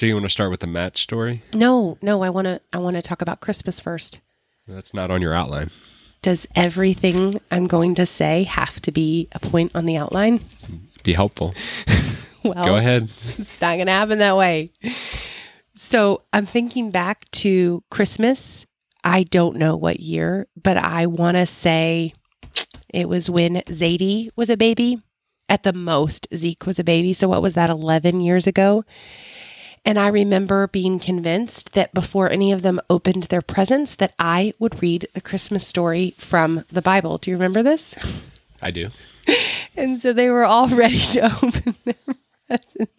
So you want to start with the match story? No, no, I want to I want to talk about Christmas first. That's not on your outline. Does everything I'm going to say have to be a point on the outline? Be helpful. Well, Go ahead. It's not going to happen that way. So I'm thinking back to Christmas. I don't know what year, but I want to say it was when Zadie was a baby. At the most, Zeke was a baby. So what was that, 11 years ago? And I remember being convinced that before any of them opened their presents, that I would read the Christmas story from the Bible. Do you remember this? I do. And so they were all ready to open their presents.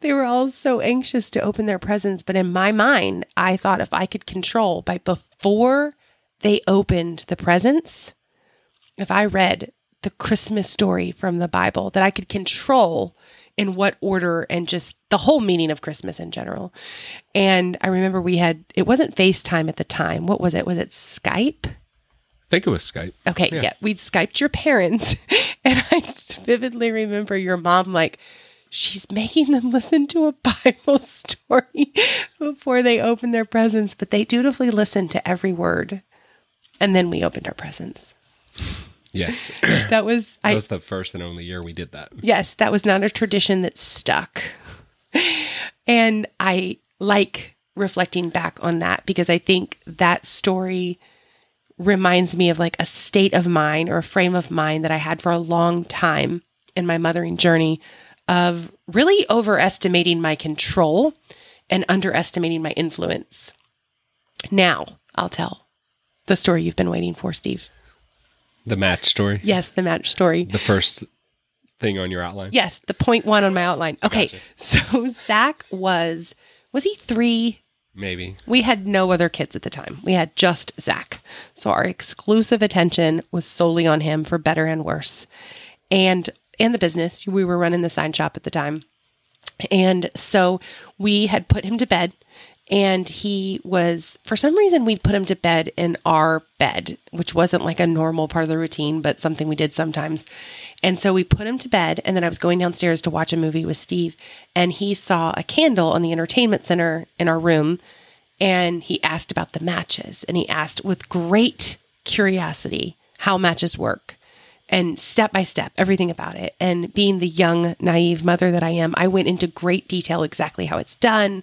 They were all so anxious to open their presents. But in my mind, I thought if I could control by before they opened the presents, if I read the Christmas story from the Bible, that I could control in what order and just the whole meaning of Christmas in general. And I remember we had, it wasn't FaceTime at the time. What was it? Was it Skype? I think it was Skype. Okay, yeah. We'd Skyped your parents. And I vividly remember your mom like, she's making them listen to a Bible story before they open their presents, but they dutifully listened to every word. And then we opened our presents. Yes. That was that I was the first and only year we did that. yes, that was not a tradition that stuck. And I like reflecting back on that because I think that story reminds me of like a state of mind or a frame of mind that I had for a long time in my mothering journey of really overestimating my control and underestimating my influence. Now, I'll tell the story you've been waiting for, Steve. The match story. Yes, the match story. The first thing on your outline. Yes, the point one on my outline. Okay, Gotcha. so Zach was was he three? Maybe. We had no other kids at the time. We had just Zach. So our exclusive attention was solely on him for better and worse. And and the business. We were running the sign shop at the time. And so we had put him to bed and he was for some reason we put him to bed in our bed, which wasn't like a normal part of the routine, but something we did sometimes. And so we put him to bed and then I was going downstairs to watch a movie with Steve and he saw a candle on the entertainment center in our room and he asked about the matches and he asked with great curiosity how matches work and step by step everything about it. And being the young naive mother that i am i went into great detail exactly how it's done.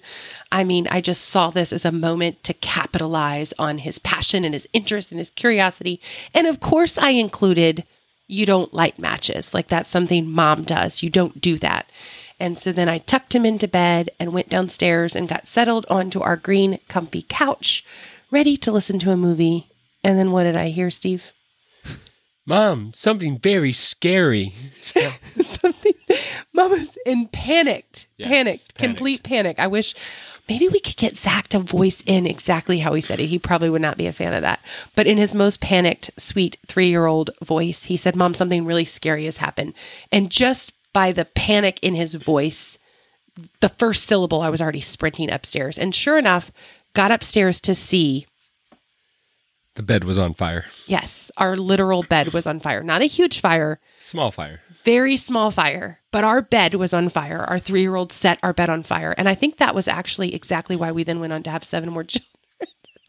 I mean i just saw this as a moment to capitalize on his passion and his interest and his curiosity. And of course i included you don't light matches. Like that's something mom does. You don't do that. And so then I tucked him into bed and went downstairs and got settled onto our green, comfy couch, ready to listen to a movie. And then what did I hear, Steve? Mom, something very scary. Something. Mama's in panicked, Yes, panicked, panicked. complete panic. I wish maybe we could get Zach to voice in exactly how he said it. He probably would not be a fan of that. But in his most panicked, sweet three year old voice, he said, Mom, something really scary has happened. And just by the panic in his voice, the first syllable, I was already sprinting upstairs. And sure enough, got upstairs to see the bed was on fire. yes, our literal bed was on fire. Not a huge fire, Small fire. very small fire, but our bed was on fire. Our three year old set our bed on fire. And I think that was actually exactly why we then went on to have seven more children.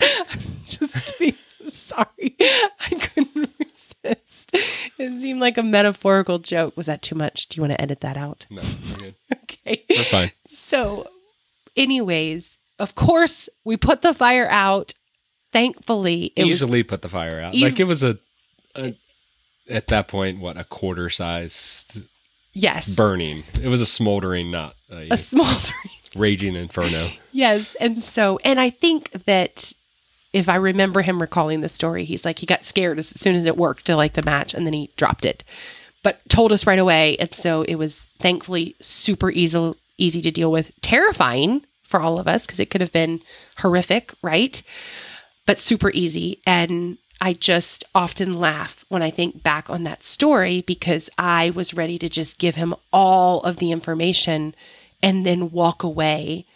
I'm just kidding. I'm sorry. I couldn't resist. It seemed like a metaphorical joke. Was that too much? Do you want to edit that out? No, we're good. Okay. We're fine. So, anyways, of course, we put the fire out. Thankfully, it was Easily put the fire out. Eas- like it was a, a at that point, what a quarter sized yes, burning. It was a smoldering, not a, a smoldering. raging inferno. Yes. And so, and I think that if I remember him recalling the story, he's like, he got scared as soon as it worked to like the match and then he dropped it, but told us right away. And so it was thankfully super easy, easy to deal with, terrifying for all of us because it could have been horrific, right? But super easy. And I just often laugh when I think back on that story because I was ready to just give him all of the information and then walk away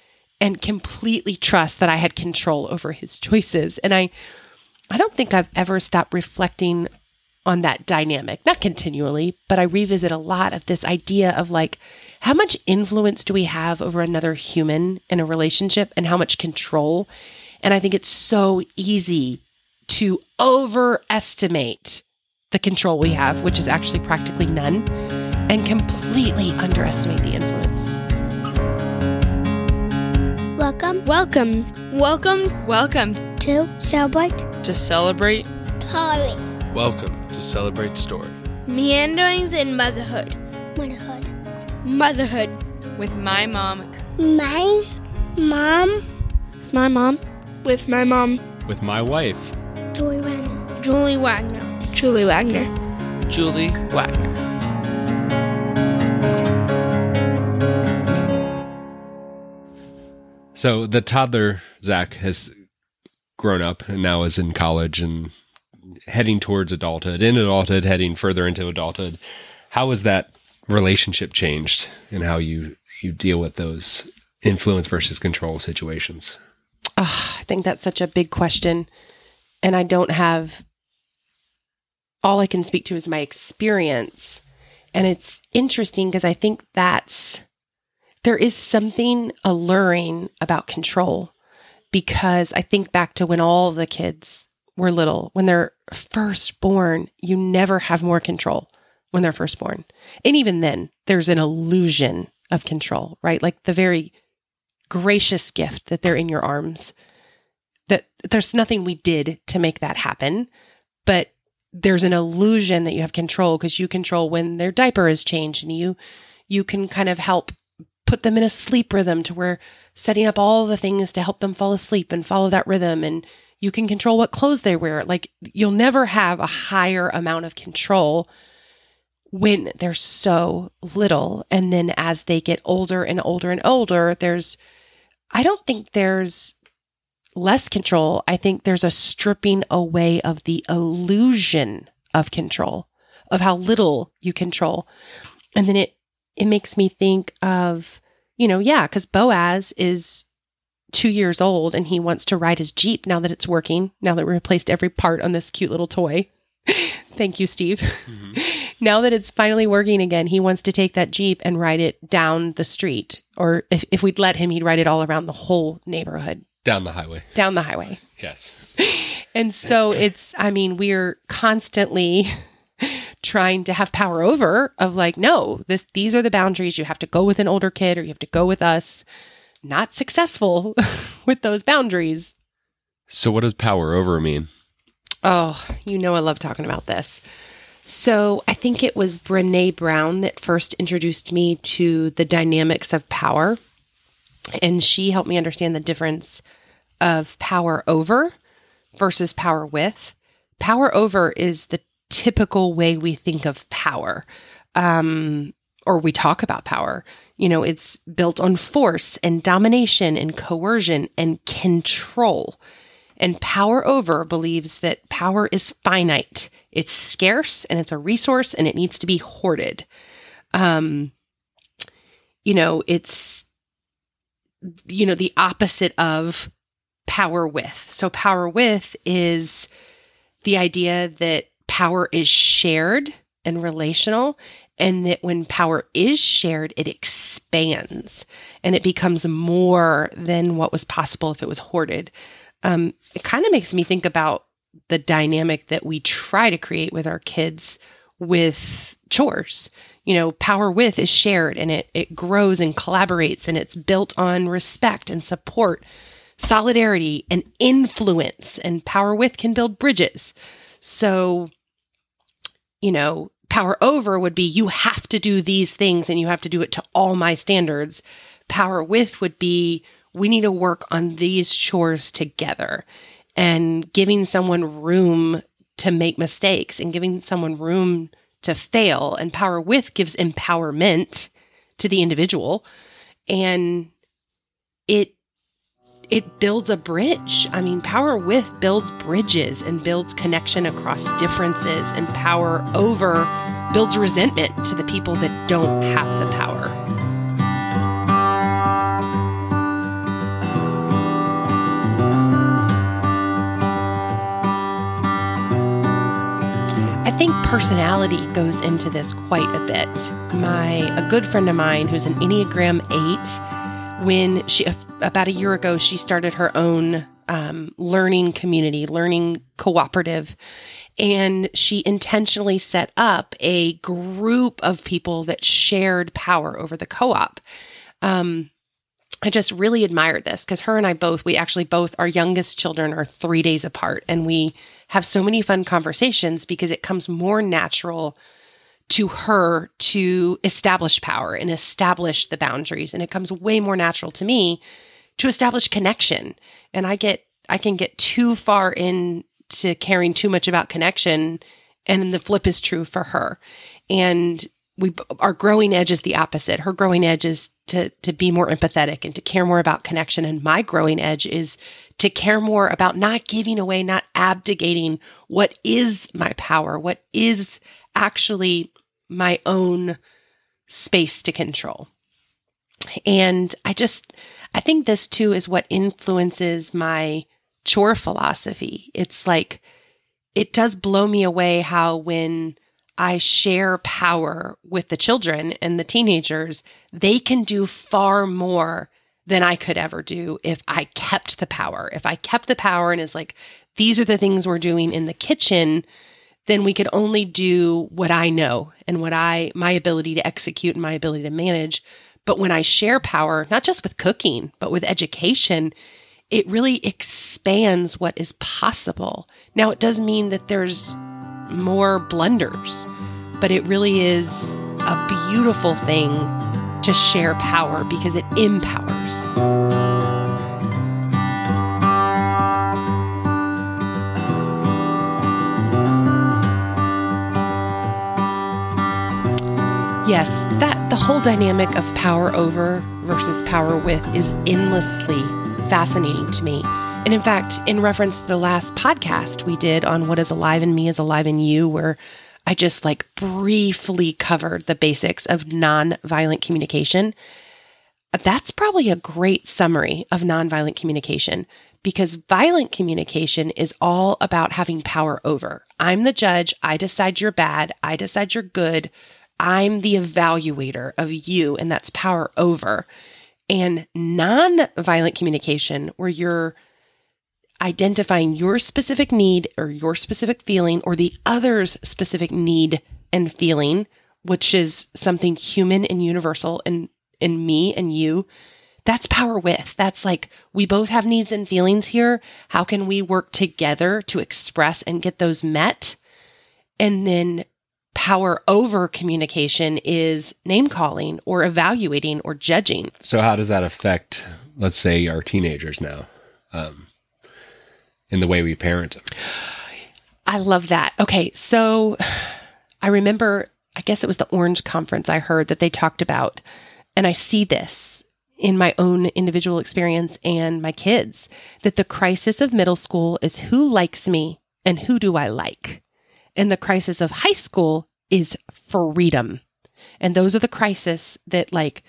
and completely trust that I had control over his choices. And I I don't think I've ever stopped reflecting on that dynamic, not continually, but I revisit a lot of this idea of like, how much influence do we have over another human in a relationship and how much control? And I think it's so easy to overestimate the control we have, which is actually practically none, and completely underestimate the influence. Welcome Welcome Welcome Welcome to Celebrate to celebrate Polly Welcome to Celebrate Story. Meanderings in Motherhood. Motherhood. Motherhood. with my mom. My mom. It's my mom. With my mom, With my wife. Julie Wagner. Julie Wagner. Julie Wagner. Julie Wagner. So the toddler Zach has grown up and now is in college and heading towards adulthood. In adulthood, heading further into adulthood. How has that relationship changed and how you you deal with those influence versus control situations? Ah, I think that's such a big question. And I don't have all I can speak to is my experience. And it's interesting because I think that's there is something alluring about control because I think back to when all the kids were little, when they're first born, you never have more control when they're first born. And even then, there's an illusion of control, right? Like the very gracious gift that they're in your arms. That there's nothing we did to make that happen, but there's an illusion that you have control because you control when their diaper is changed and you you can kind of help put them in a sleep rhythm to where setting up all the things to help them fall asleep and follow that rhythm and you can control what clothes they wear. Like you'll never have a higher amount of control when they're so little. And then as they get older and older and older, there's, I don't think there's less control. I think there's a stripping away of the illusion of control, of how little you control. And then it, it makes me think of, you know, yeah, because Boaz is two years old and he wants to ride his Jeep now that it's working, now that we replaced every part on this cute little toy. Thank you, Steve. Mm-hmm. now that it's finally working again, he wants to take that Jeep and ride it down the street. Or if, if we'd let him, he'd ride it all around the whole neighborhood, Down the highway. down the highway. Yes. And so it's, I mean, we're constantly trying to have power over of like, no, this these are the boundaries. You have to go with an older kid or you have to go with us. Not successful with those boundaries. So what does power over mean? Oh, you know I love talking about this. So I think it was Brene Brown that first introduced me to the dynamics of power. And she helped me understand the difference of power over versus power with. Power over is the typical way we think of power, um, or we talk about power. You know, it's built on force and domination and coercion and control. And power over believes that power is finite, it's scarce, and it's a resource, and it needs to be hoarded. Um, you know, it's you know the opposite of power with. So power with is the idea that power is shared and relational and that when power is shared it expands and it becomes more than what was possible if it was hoarded um, it kind of makes me think about the dynamic that we try to create with our kids with chores. You know power with is shared and it it grows and collaborates and it's built on respect and support solidarity and influence. And power with can build bridges. So you know power over would be you have to do these things and you have to do it to all my standards. Power with would be we need to work on these chores together and giving someone room to make mistakes and giving someone room to fail and power with gives empowerment to the individual and it it builds a bridge. I mean, power with builds bridges and builds connection across differences, and power over builds resentment to the people that don't have the power. Think think personality goes into this quite a bit. My a good friend of mine who's an Enneagram 8 when she about a year ago she started her own um, learning community, learning cooperative, and she intentionally set up a group of people that shared power over the co-op. Um, I just really admired this because her and I both, we actually both, our youngest children are three days apart, and we have so many fun conversations because it comes more natural to her to establish power and establish the boundaries. And it comes way more natural to me to establish connection. And I get, I can get too far into caring too much about connection. And the flip is true for her. And we, our growing edge is the opposite. Her growing edge is to, to be more empathetic and to care more about connection. And my growing edge is to care more about not giving away, not abdicating what is my power, what is actually my own space to control. And I just, I think this too is what influences my chore philosophy. It's like, it does blow me away how when I share power with the children and the teenagers, they can do far more than I could ever do if I kept the power. If I kept the power and is like, these are the things we're doing in the kitchen, then we could only do what I know and what I, my ability to execute and my ability to manage. But when I share power, not just with cooking, but with education, it really expands what is possible. Now, it does mean that there's more blunders, but it really is a beautiful thing to share power because it empowers. Yes, that the whole dynamic of power over versus power with is endlessly fascinating to me. And in fact, in reference to the last podcast we did on what is alive in me is alive in you, where I just like briefly covered the basics of nonviolent communication. That's probably a great summary of nonviolent communication because violent communication is all about having power over. I'm the judge. I decide you're bad. I decide you're good. I'm the evaluator of you, and that's power over. And non-violent communication, where you're identifying your specific need or your specific feeling or the other's specific need and feeling, which is something human and universal in, in me and you, that's power with. That's like we both have needs and feelings here. How can we work together to express and get those met? And then power over communication is name calling or evaluating or judging. So, how does that affect, let's say, our teenagers now um, in the way we parent? I love that. Okay. So, I remember, I guess it was the Orange Conference I heard that they talked about, and I see this in my own individual experience and my kids that the crisis of middle school is who likes me and who do I like? And the crisis of high school is freedom. And those are the crises that like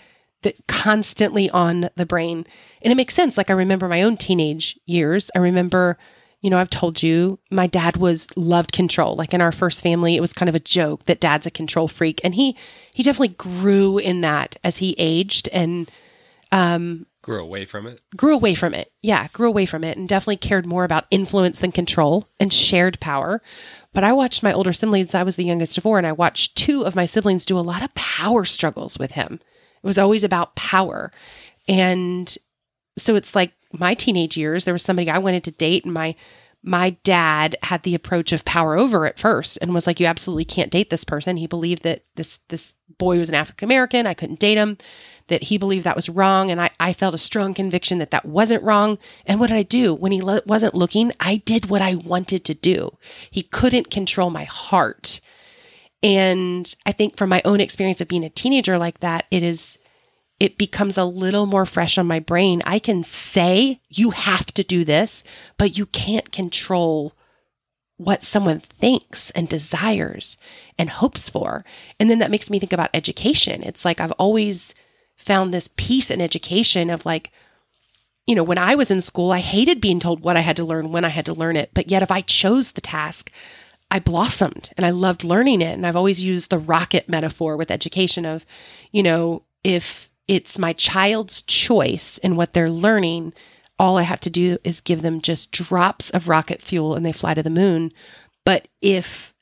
that constantly on the brain. And it makes sense. Like I remember my own teenage years. I remember, you know, I've told you my dad was loved control. Like in our first family, it was kind of a joke that dad's a control freak. And he he definitely grew in that as he aged and um Grew away from it. grew away from it. Yeah, grew away from it and definitely cared more about influence than control and shared power. But I watched my older siblings, I was the youngest of four, and I watched two of my siblings do a lot of power struggles with him. It was always about power. And so it's like my teenage years, there was somebody I wanted to date, and my my dad had the approach of power over at first and was like, You absolutely can't date this person. He believed that this this boy was an African American. I couldn't date him that he believed that was wrong. And I, I felt a strong conviction that that wasn't wrong. And what did I do? When he lo- wasn't looking, I did what I wanted to do. He couldn't control my heart. And I think from my own experience of being a teenager like that, it is, it becomes a little more fresh on my brain. I can say, you have to do this, but you can't control what someone thinks and desires and hopes for. And then that makes me think about education. It's like I've always found this peace in education of like, you know, when I was in school, I hated being told what I had to learn when I had to learn it. But yet, if I chose the task, I blossomed and I loved learning it. And I've always used the rocket metaphor with education of, you know, if it's my child's choice in what they're learning, all I have to do is give them just drops of rocket fuel and they fly to the moon. But if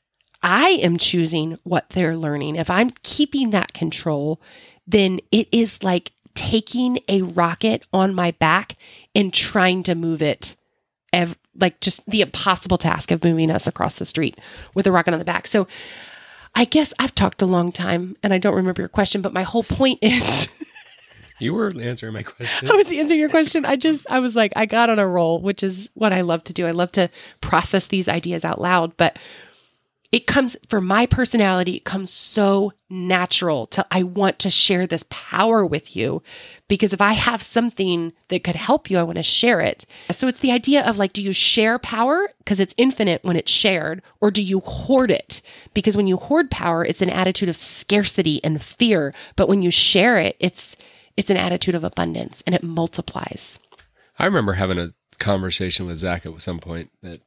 I am choosing what they're learning, if I'm keeping that control, then it is like taking a rocket on my back and trying to move it ev- like just the impossible task of moving us across the street with a rocket on the back. So I guess I've talked a long time and I don't remember your question, but my whole point is You were answering my question. I was answering your question. I just I was like I got on a roll, which is what I love to do. I love to process these ideas out loud, but it comes for my personality, it comes so natural to I want to share this power with you because if I have something that could help you, I want to share it. So it's the idea of like, do you share power because it's infinite when it's shared, or do you hoard it? Because when you hoard power, it's an attitude of scarcity and fear. But when you share it, it's it's an attitude of abundance and it multiplies. I remember having a conversation with Zach at some point that,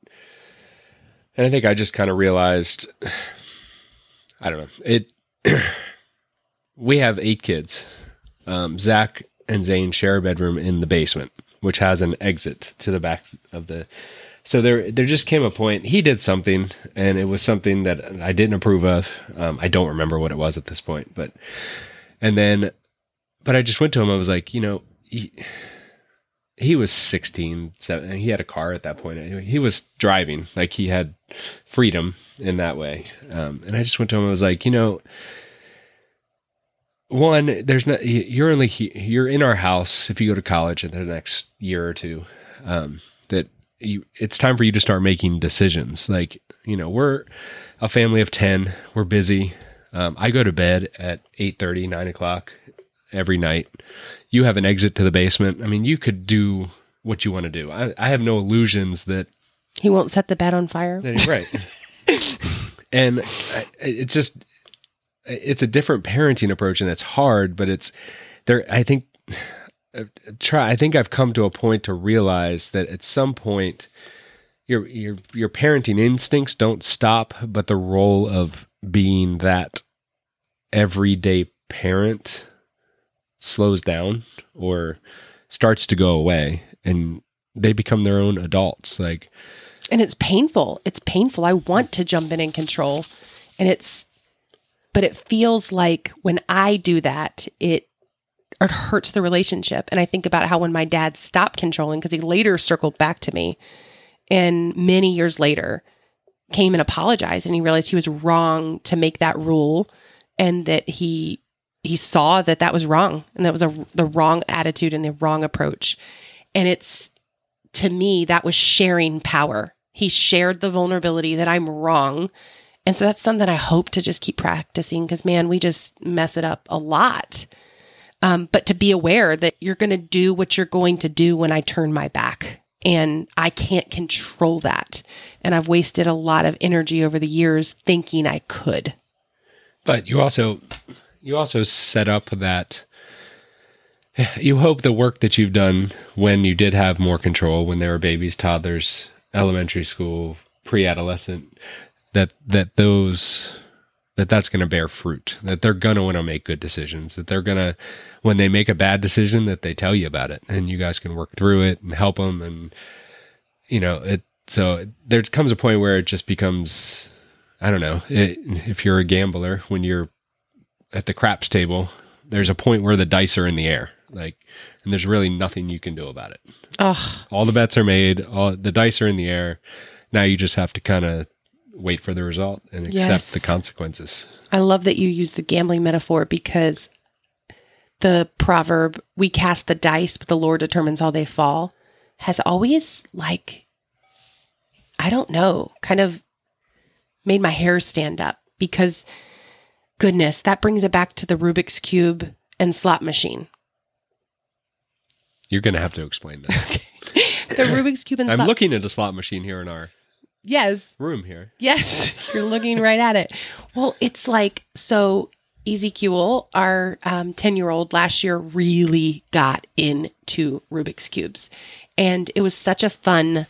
and I think I just kind of realized, I don't know, it. we have eight kids. Um, Zach and Zane share a bedroom in the basement, which has an exit to the back of the. So there, there just came a point. He did something, and it was something that I didn't approve of. Um, I don't remember what it was at this point, but, and then, but I just went to him. I was like, you know, he, he was 16 17, he had a car at that point. He was driving like he had freedom in that way. Um, and i just went to him and was like you know one there's not you're only you're in our house if you go to college in the next year or two um, that you it's time for you to start making decisions. Like you know we're a family of 10 we're busy. Um, i go to bed at 8 30 9 o'clock every night you have an exit to the basement. I mean, you could do what you want to do. I, I have no illusions that he won't set the bed on fire. right. and I- it's just it's a different parenting approach, and it's hard, but it's there. I think uh, try. I think I've come to a point to realize that at some point. Your, your your parenting instincts don't stop, but the role of being that everyday parent slows down or starts to go away and they become their own adults like and it's painful. It's painful. I want to jump in and control. And it's but it feels like when i do that it it hurts the relationship. And i think about how when my dad stopped controlling because he later circled back to me and many years later came and apologized and he realized he was wrong to make that rule and that he he saw that that was wrong and that was a the wrong attitude and the wrong approach. And it's to me that was sharing power. He shared the vulnerability that i'm wrong. And so that's something i hope to just keep practicing because man we just mess it up a lot. Um, but to be aware that you're going to do what you're going to do when i turn my back. And i can't control that. And i've wasted a lot of energy over the years thinking i could. But you also you also set up that you hope the work that you've done when you did have more control when there were babies toddlers elementary school pre-adolescent that that those that that's going to bear fruit that they're going to want to make good decisions that they're going to when they make a bad decision that they tell you about it and you guys can work through it and help them and you know it so there comes a point where it just becomes i don't know it, if you're a gambler when you're at the craps table there's a point where the dice are in the air like and there's really nothing you can do about it. Oh all the bets are made all the dice are in the air. Now you just have to kind of wait for the result and accept Yes. the consequences. I love that you use the gambling metaphor because the proverb, we cast the dice, but the Lord determines how they fall, has always, like, I don't know, kind of made my hair stand up because, goodness, that brings it back to the Rubik's Cube and slot machine. you're going to have to explain that The Rubik's Cube and i'm slot looking at a slot machine here in our Yes. room here Yes, you're looking right at it. Well, it's like so. Ezekiel, our ten year old, last year really got into Rubik's cubes, and it was such a fun.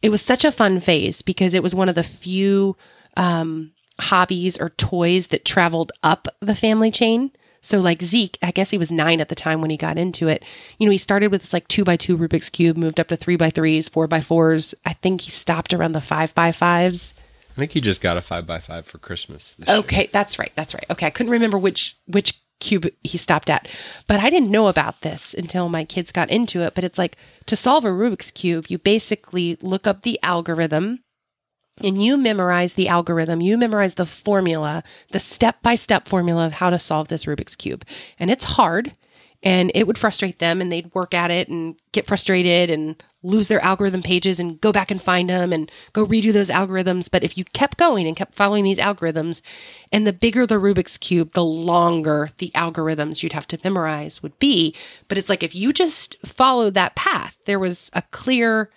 it was such a fun phase because it was one of the few um, hobbies or toys that traveled up the family chain. So like Zeke, I guess he was nine at the time when he got into it. You know, he started with this like two by two Rubik's cube, moved up to three by threes, four by fours. I think he stopped around the five by fives. I think he just got a five by five for Christmas. This year. Okay, that's right. That's right. Okay, I couldn't remember which which cube he stopped at, but I didn't know about this until my kids got into it. But it's like to solve a Rubik's cube, you basically look up the algorithm and you memorize the algorithm, you memorize the formula, the step by step formula of how to solve this Rubik's Cube. And it's hard and it would frustrate them and they'd work at it and get frustrated and lose their algorithm pages and go back and find them and go redo those algorithms. But if you kept going and kept following these algorithms, and the bigger the Rubik's Cube, the longer the algorithms you'd have to memorize would be. But it's like if you just followed that path, there was a clear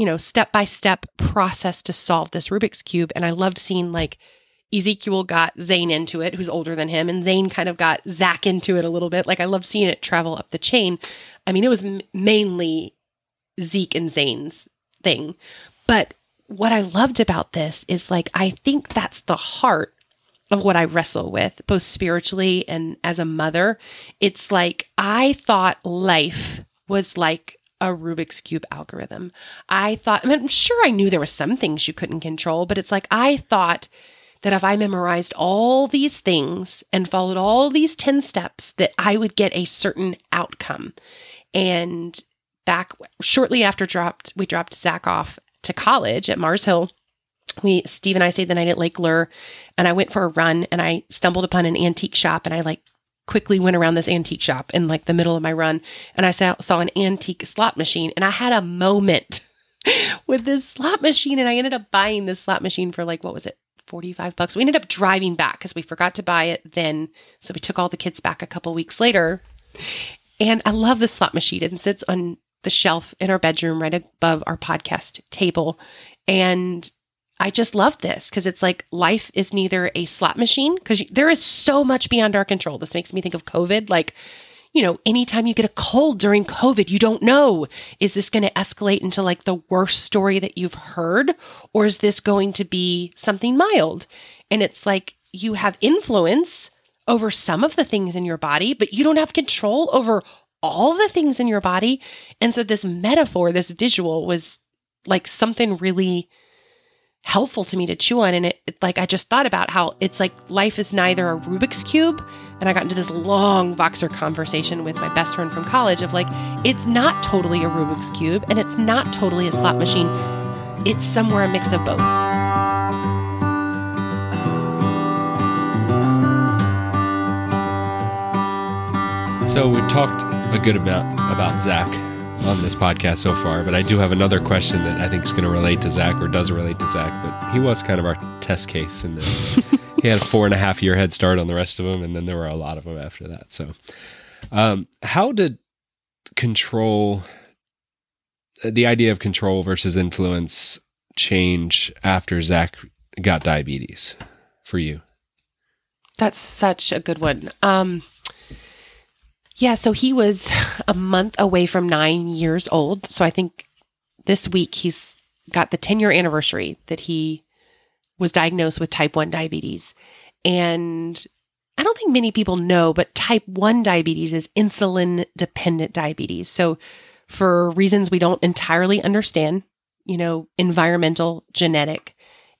you know, step by step process to solve this Rubik's Cube. And I loved seeing like Ezekiel got Zane into it, who's older than him, and Zane kind of got Zach into it a little bit. Like I loved seeing it travel up the chain. I mean, it was m- mainly Zeke and Zane's thing. But what I loved about this is like, I think that's the heart of what I wrestle with, both spiritually and as a mother. It's like, I thought life was like a Rubik's Cube algorithm. I thought, I mean, I'm sure I knew there were some things you couldn't control, but it's like I thought that if I memorized all these things and followed all these 10 steps, that I would get a certain outcome. And back shortly after dropped, we dropped Zach off to college at Mars Hill. We Steve and I stayed the night at Lake Lure and I went for a run and I stumbled upon an antique shop and I like quickly went around this antique shop in like the middle of my run and I saw, saw an antique slot machine and I had a moment with this slot machine and I ended up buying this slot machine for like what was it 45 bucks. We ended up driving back cuz we forgot to buy it then. So we took all the kids back a couple weeks later. And I love the slot machine. It sits on the shelf in our bedroom right above our podcast table. And I just love this because it's like life is neither a slot machine because there is so much beyond our control. This makes me think of COVID. Like, you know, anytime you get a cold during COVID, you don't know is this going to escalate into like the worst story that you've heard or is this going to be something mild? And it's like you have influence over some of the things in your body, but you don't have control over all the things in your body. And so this metaphor, this visual was like something really helpful to me to chew on and it, it, like i just thought about how it's like life is neither a rubik's cube and i got into this long voxer conversation with my best friend from college of like it's not totally a rubik's cube and it's not totally a slot machine. It's somewhere a mix of both. So we've talked a good amount about Zach on this podcast so far, but I do have another question that I think is going to relate to Zach or does relate to Zach. But he was kind of our test case in this. he had a four and a half year head start on the rest of them, and then there were a lot of them after that. So, um, how did control, the idea of control versus influence, change after Zach got diabetes for you? That's such a good one. Um, yeah, so he was a month away from nine years old. So I think this week he's got the 10 year anniversary that he was diagnosed with type 1 diabetes. And I don't think many people know, but type 1 diabetes is insulin dependent diabetes. So, for reasons we don't entirely understand, you know, environmental, genetic,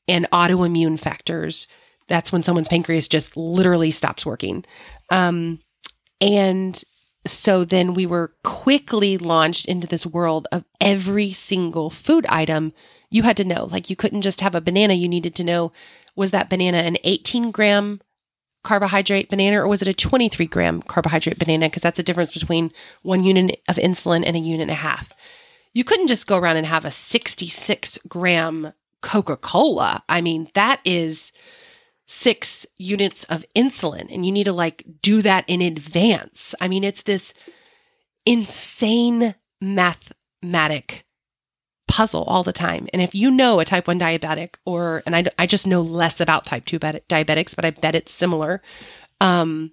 and autoimmune factors, that's when someone's pancreas just literally stops working. Um, and so then we were quickly launched into this world of every single food item you had to know. Like you couldn't just have a banana, you needed to know was that banana an 18 gram carbohydrate banana or was it a 23 gram carbohydrate banana? Because that's a difference between one unit of insulin and a unit and a half. You couldn't just go around and have a 66 gram Coca Cola. I mean, that is six units of insulin and you need to like do that in advance. I mean, it's this insane mathematic puzzle all the time. And if you know a type 1 diabetic or and I I just know less about type 2 diabetics, but I bet it's similar. Um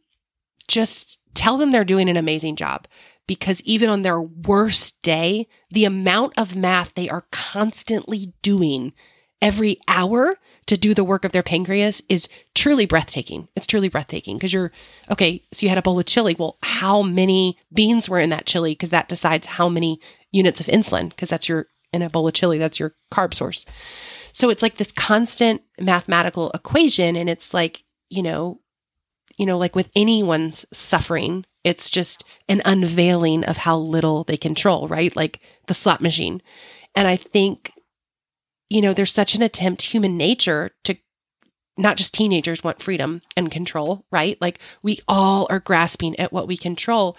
just tell them they're doing an amazing job because even on their worst day, the amount of math they are constantly doing every hour to do the work of their pancreas is truly breathtaking. It's truly breathtaking because you're okay. So you had a bowl of chili. Well, how many beans were in that chili? Because that decides how many units of insulin, because that's your in a bowl of chili, that's your carb source. So it's like this constant mathematical equation. And it's like, you know, you know, like with anyone's suffering, it's just an unveiling of how little they control, right? Like the slot machine. And I think you know, there's such an attempt, human nature, to not just teenagers want freedom and control, right? Like we all are grasping at what we control.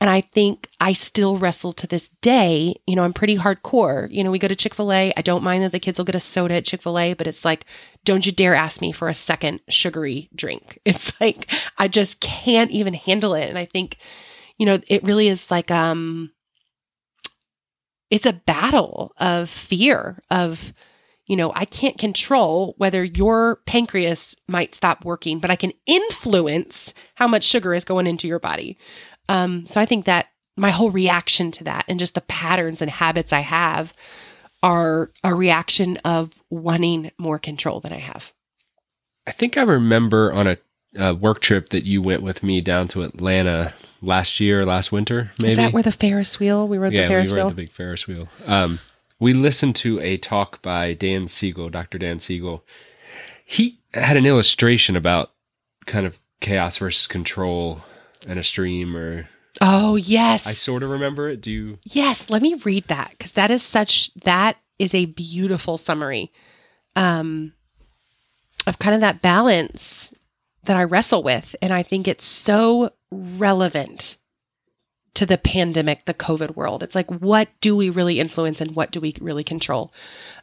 And I think I still wrestle to this day. You know, I'm pretty hardcore. You know, we go to Chick fil A. I don't mind that the kids will get a soda at Chick fil A, but it's like, don't you dare ask me for a second sugary drink. It's like, I just can't even handle it. And I think, you know, it really is like, um, it's a battle of fear of you know i can't control whether your pancreas might stop working but i can influence how much sugar is going into your body. Um, so i think that my whole reaction to that and just the patterns and habits i have are a reaction of wanting more control than i have. I think I remember on a, a work trip that you went with me down to Atlanta last year, last winter, maybe. is that where the ferris wheel we rode yeah, the ferris we were wheel the big Ferris wheel. Um, we listened to a talk by Dan Siegel, Dr. Dan Siegel. He had an illustration about kind of chaos versus control and a stream, or oh yes I sort of remember it. Do you? Yes, let me read that because that is such that is a beautiful summary um of kind of that balance that I wrestle with and I think it's so relevant to the pandemic, the COVID world. It's like what do we really influence and what do we really control?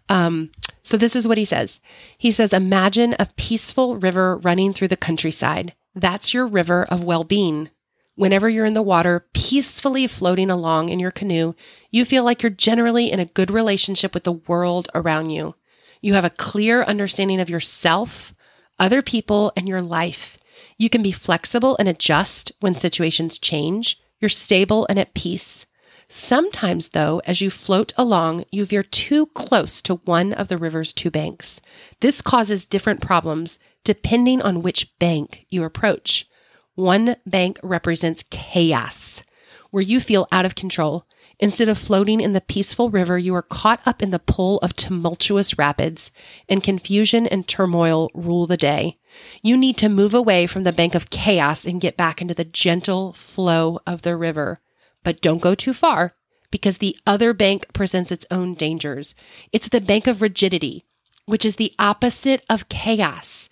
Um so this is what he says. He says imagine a peaceful river running through the countryside. That's your river of well-being. Whenever you're in the water, peacefully floating along in your canoe, you feel like you're generally in a good relationship with the world around you. You have a clear understanding of yourself, other people, and your life. You can be flexible and adjust when situations change. You're stable and at peace. Sometimes, though, as you float along, you veer too close to one of the river's two banks. This causes different problems depending on which bank you approach. One bank represents chaos, where you feel out of control. Instead of floating in the peaceful river, you are caught up in the pull of tumultuous rapids, and confusion and turmoil rule the day. You need to move away from the bank of chaos and get back into the gentle flow of the river. But don't go too far, because the other bank presents its own dangers. It's the bank of rigidity, which is the opposite of chaos.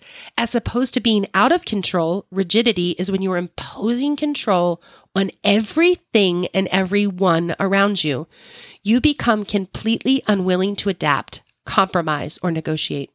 As opposed to being out of control, rigidity is when you are imposing control on everything and everyone around you. You become completely unwilling to adapt, compromise, or negotiate.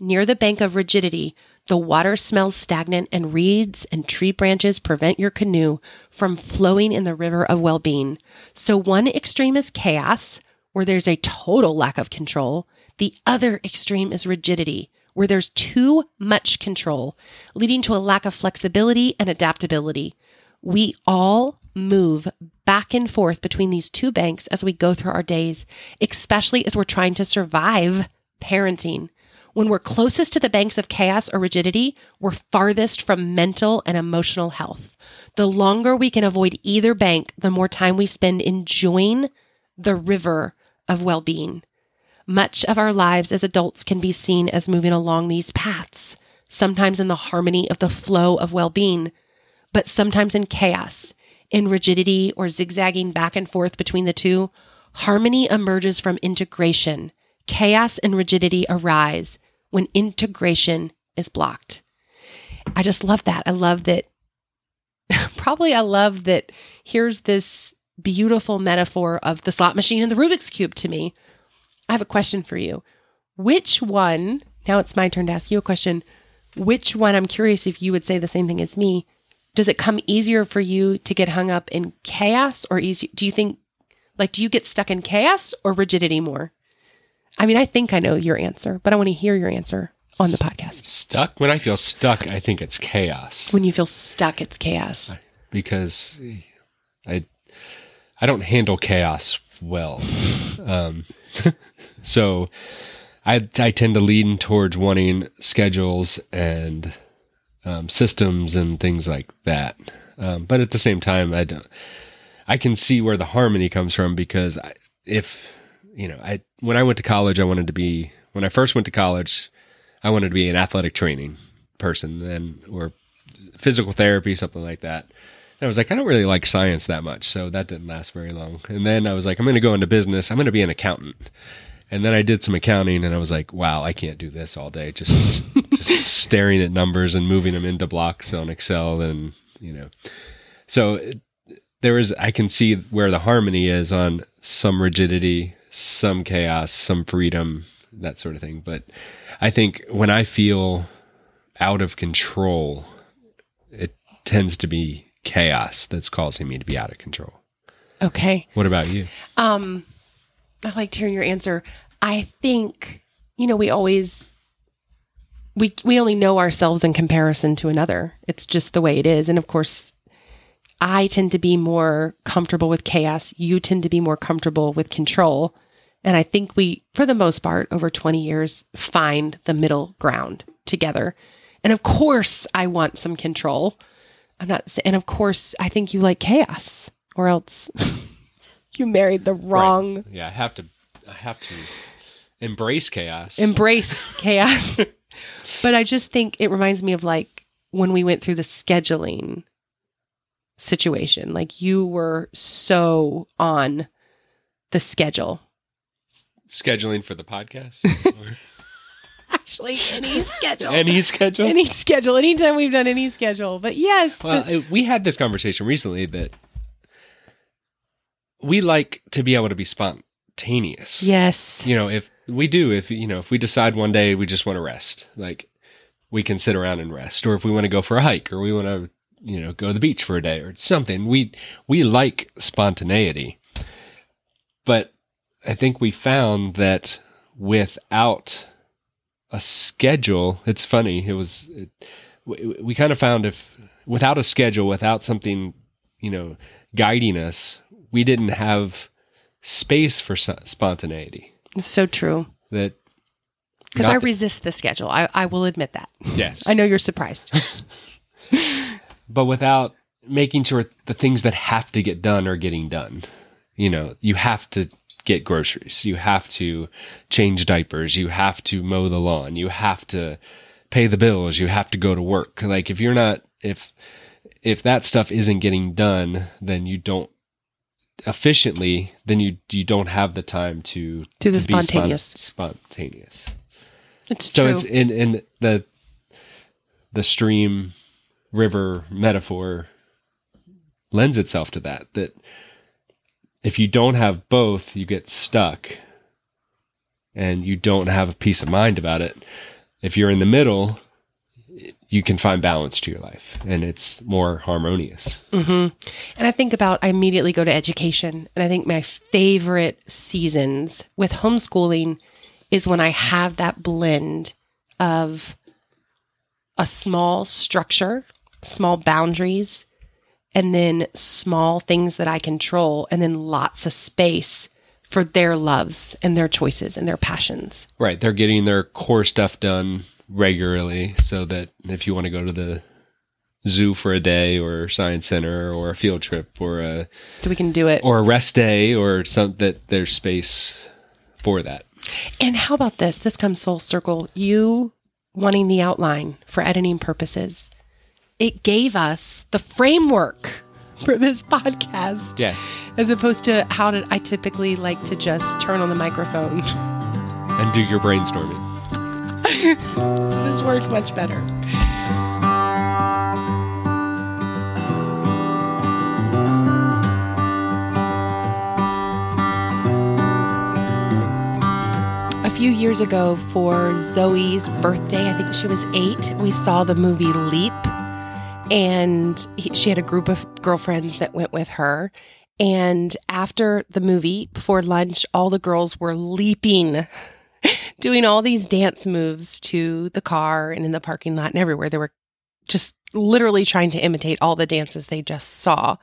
Near the bank of rigidity, the water smells stagnant, and reeds and tree branches prevent your canoe from flowing in the river of well being. So, one extreme is chaos, where there's a total lack of control. The other extreme is rigidity, where there's too much control, leading to a lack of flexibility and adaptability. We all move back and forth between these two banks as we go through our days, especially as we're trying to survive parenting. When we're closest to the banks of chaos or rigidity, we're farthest from mental and emotional health. The longer we can avoid either bank, the more time we spend enjoying the river of well being. Much of our lives as adults can be seen as moving along these paths, sometimes in the harmony of the flow of well being, but sometimes in chaos, in rigidity, or zigzagging back and forth between the two. Harmony emerges from integration. Chaos and rigidity arise when integration is blocked. I just love that. I love that. Probably I love that here's this beautiful metaphor of the slot machine and the Rubik's Cube to me. I have a question for you. Which one, now it's my turn to ask you a question. Which one, I'm curious if you would say the same thing as me. Does it come easier for you to get hung up in chaos or easy? Do you think, like, do you get stuck in chaos or rigidity more? I mean, I think I know your answer, but I want to hear your answer on the podcast. Stuck? When I feel stuck, I think it's chaos When you feel stuck, it's chaos. because I I don't handle chaos well. Um, so I I tend to lean towards wanting schedules and um, systems and things like that. Um, but at the same time, I don't. I can see where the harmony comes from because I, if you know, I when I went to college, I wanted to be when I first went to college, I wanted to be an athletic training person, then or physical therapy, something like that. And I was like, I don't really like science that much, so that didn't last very long. And then I was like, I'm going to go into business. I'm going to be an accountant. And then I did some accounting, and I was like, wow, I can't do this all day, just just staring at numbers and moving them into blocks on Excel, and you know, so there is I can see where the harmony is on some rigidity, some chaos, some freedom, that sort of thing. But I think when I feel out of control, it tends to be chaos that's causing me to be out of control. Okay. What about you? Um, I liked hearing your answer. I think, you know, we always we we only know ourselves in comparison to another. It's just the way it is. And of course, I tend to be more comfortable with chaos. You tend to be more comfortable with control. And I think we, for the most part, over 20 years, find the middle ground together. And of course, I want some control. I'm not, and of course, I think you like chaos, or else you married the wrong, Right. Yeah, I have to. I have to embrace chaos. embrace chaos. but I just think it reminds me of like when we went through the scheduling situation. Like you were so on the schedule. Scheduling for the podcast. Actually, any schedule. any schedule. any schedule. Anytime we've done any schedule. But yes. Well, but- we had this conversation recently that we like to be able to be spontaneous. yes. You know, if we do, if you know, if we decide one day we just want to rest, like we can sit around and rest, or if we want to go for a hike, or we want to, you know, go to the beach for a day or something. We we like spontaneity, but I think we found that without a schedule, it's funny. It was it, we, we kind of found if without a schedule, without something, you know, guiding us, we didn't have space for spontaneity. It's so true. That Because I resist the schedule. I, I will admit that. yes, I know you're surprised. but without making sure the things that have to get done are getting done. You know, you have to get groceries, you have to change diapers, you have to mow the lawn, you have to pay the bills, you have to go to work. Like if you're not if if that stuff isn't getting done, then you don't efficiently, then you you don't have the time to Do the to spon- spontaneous. spontaneous. It's So true. it's in in the the stream river metaphor lends itself to that that if you don't have both you get stuck and you don't have a peace of mind about it if you're in the middle you can find balance to your life and it's more harmonious mm-hmm. And I think about, I immediately go to education. And I think my favorite seasons with homeschooling is when I have that blend of a small structure, small boundaries, and then small things that I control, and then lots of space for their loves and their choices and their passions. right they're getting their core stuff done regularly so that if you want to go to the zoo for a day or science center or a field trip or a So we can do it. or a rest day or something that there's space for that. And how about this? This comes full circle. You wanting the outline for editing purposes. It gave us the framework for this podcast Yes. as opposed to how did I typically like to just turn on the microphone. And do your brainstorming. This worked much better. A few years ago, for Zoe's birthday, I think she was eight, we saw the movie Leap. And he, she had a group of girlfriends that went with her. And after the movie, before lunch, all the girls were leaping doing all these dance moves to the car and in the parking lot and everywhere. They were just literally trying to imitate all the dances they just saw.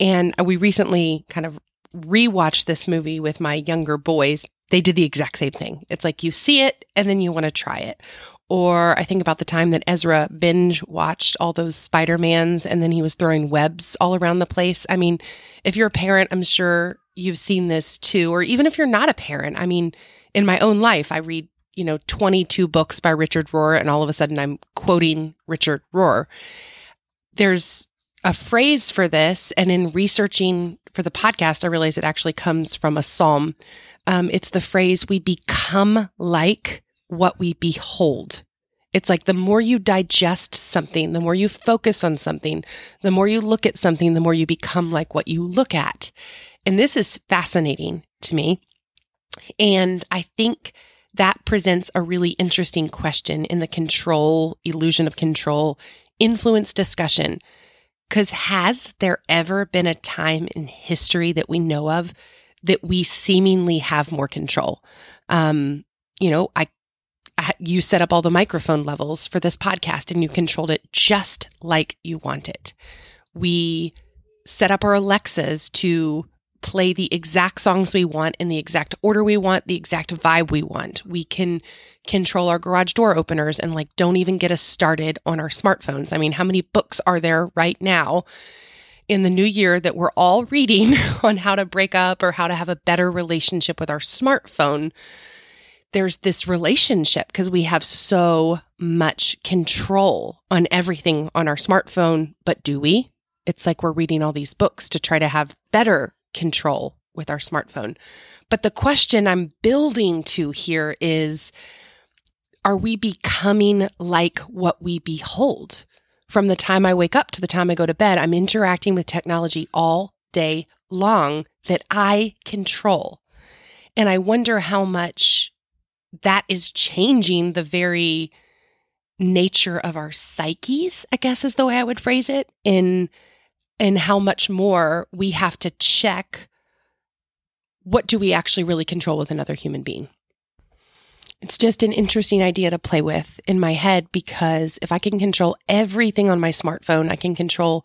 And we recently kind of rewatched this movie with my younger boys. They did the exact same thing. It's like you see it and then you want to try it. Or I think about the time that Ezra binge watched all those Spider Mans and then he was throwing webs all around the place. I mean, if you're a parent, I'm sure you've seen this too. Or even if you're not a parent, I mean, in my own life, I read, you know, 22 books by Richard Rohr and all of a sudden I'm quoting Richard Rohr. There's a phrase for this. And in researching for the podcast, I realized it actually comes from a psalm. Um, it's the phrase, we become like what we behold. It's like the more you digest something, the more you focus on something, the more you look at something, the more you become like what you look at. And this is fascinating to me. And I think that presents a really interesting question in the control, illusion of control, influence discussion. Because has there ever been a time in history that we know of that we seemingly have more control? Um, you know, I you set up all the microphone levels for this podcast and you controlled it just like you want it. We set up our Alexas to play the exact songs we want in the exact order we want, the exact vibe we want. We can control our garage door openers and like don't even get us started on our smartphones. I mean, how many books are there right now in the new year that we're all reading on how to break up or how to have a better relationship with our smartphone? there's this relationship because we have so much control on everything on our smartphone. But do we? It's like we're reading all these books to try to have better control with our smartphone. But the question I'm building to here is Are we becoming like what we behold? From the time I wake up to the time I go to bed, I'm interacting with technology all day long that I control. And I wonder how much that is changing the very nature of our psyches, I guess is the way I would phrase it, in in how much more we have to check what do we actually really control with another human being. It's just an interesting idea to play with in my head because if I can control everything on my smartphone, I can control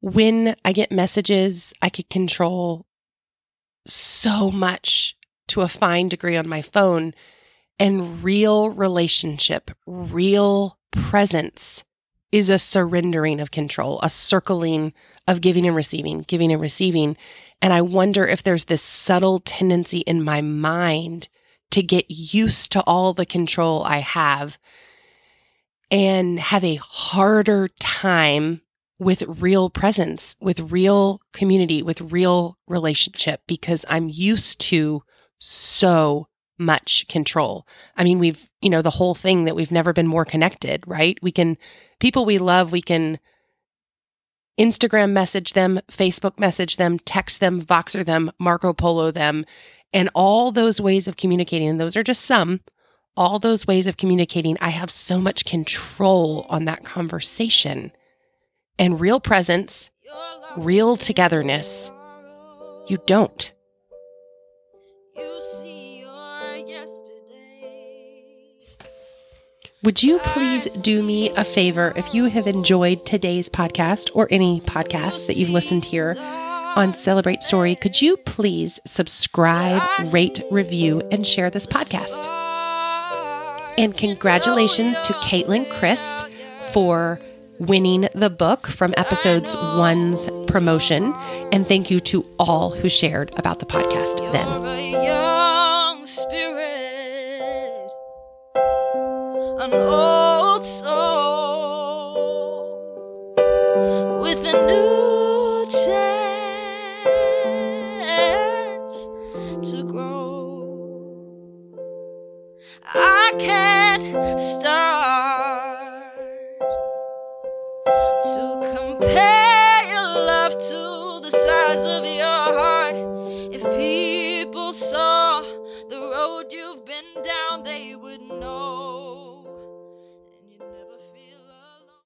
when I get messages, I could control so much to a fine degree on my phone and real relationship, real presence is a surrendering of control, a circling of giving and receiving, giving and receiving. And I wonder if there's this subtle tendency in my mind to get used to all the control I have and have a harder time with real presence, with real community, with real relationship because I'm used to so much control. I mean, we've, you know, the whole thing that we've never been more connected, right? We can, people we love, we can Instagram message them, Facebook message them, text them, Voxer them, Marco Polo them, and all those ways of communicating. And those are just some. All those ways of communicating, I have so much control on that conversation. And real presence, real togetherness, you don't. Would you please do me a favor if you have enjoyed today's podcast or any podcast that you've listened here on Celebrate Story? Could you please subscribe, rate, review, and share this podcast? And congratulations to Caitlin Christ for winning the book from episodes one's promotion. And thank you to all who shared about the podcast then. An old soul with a new chance to grow. I can't start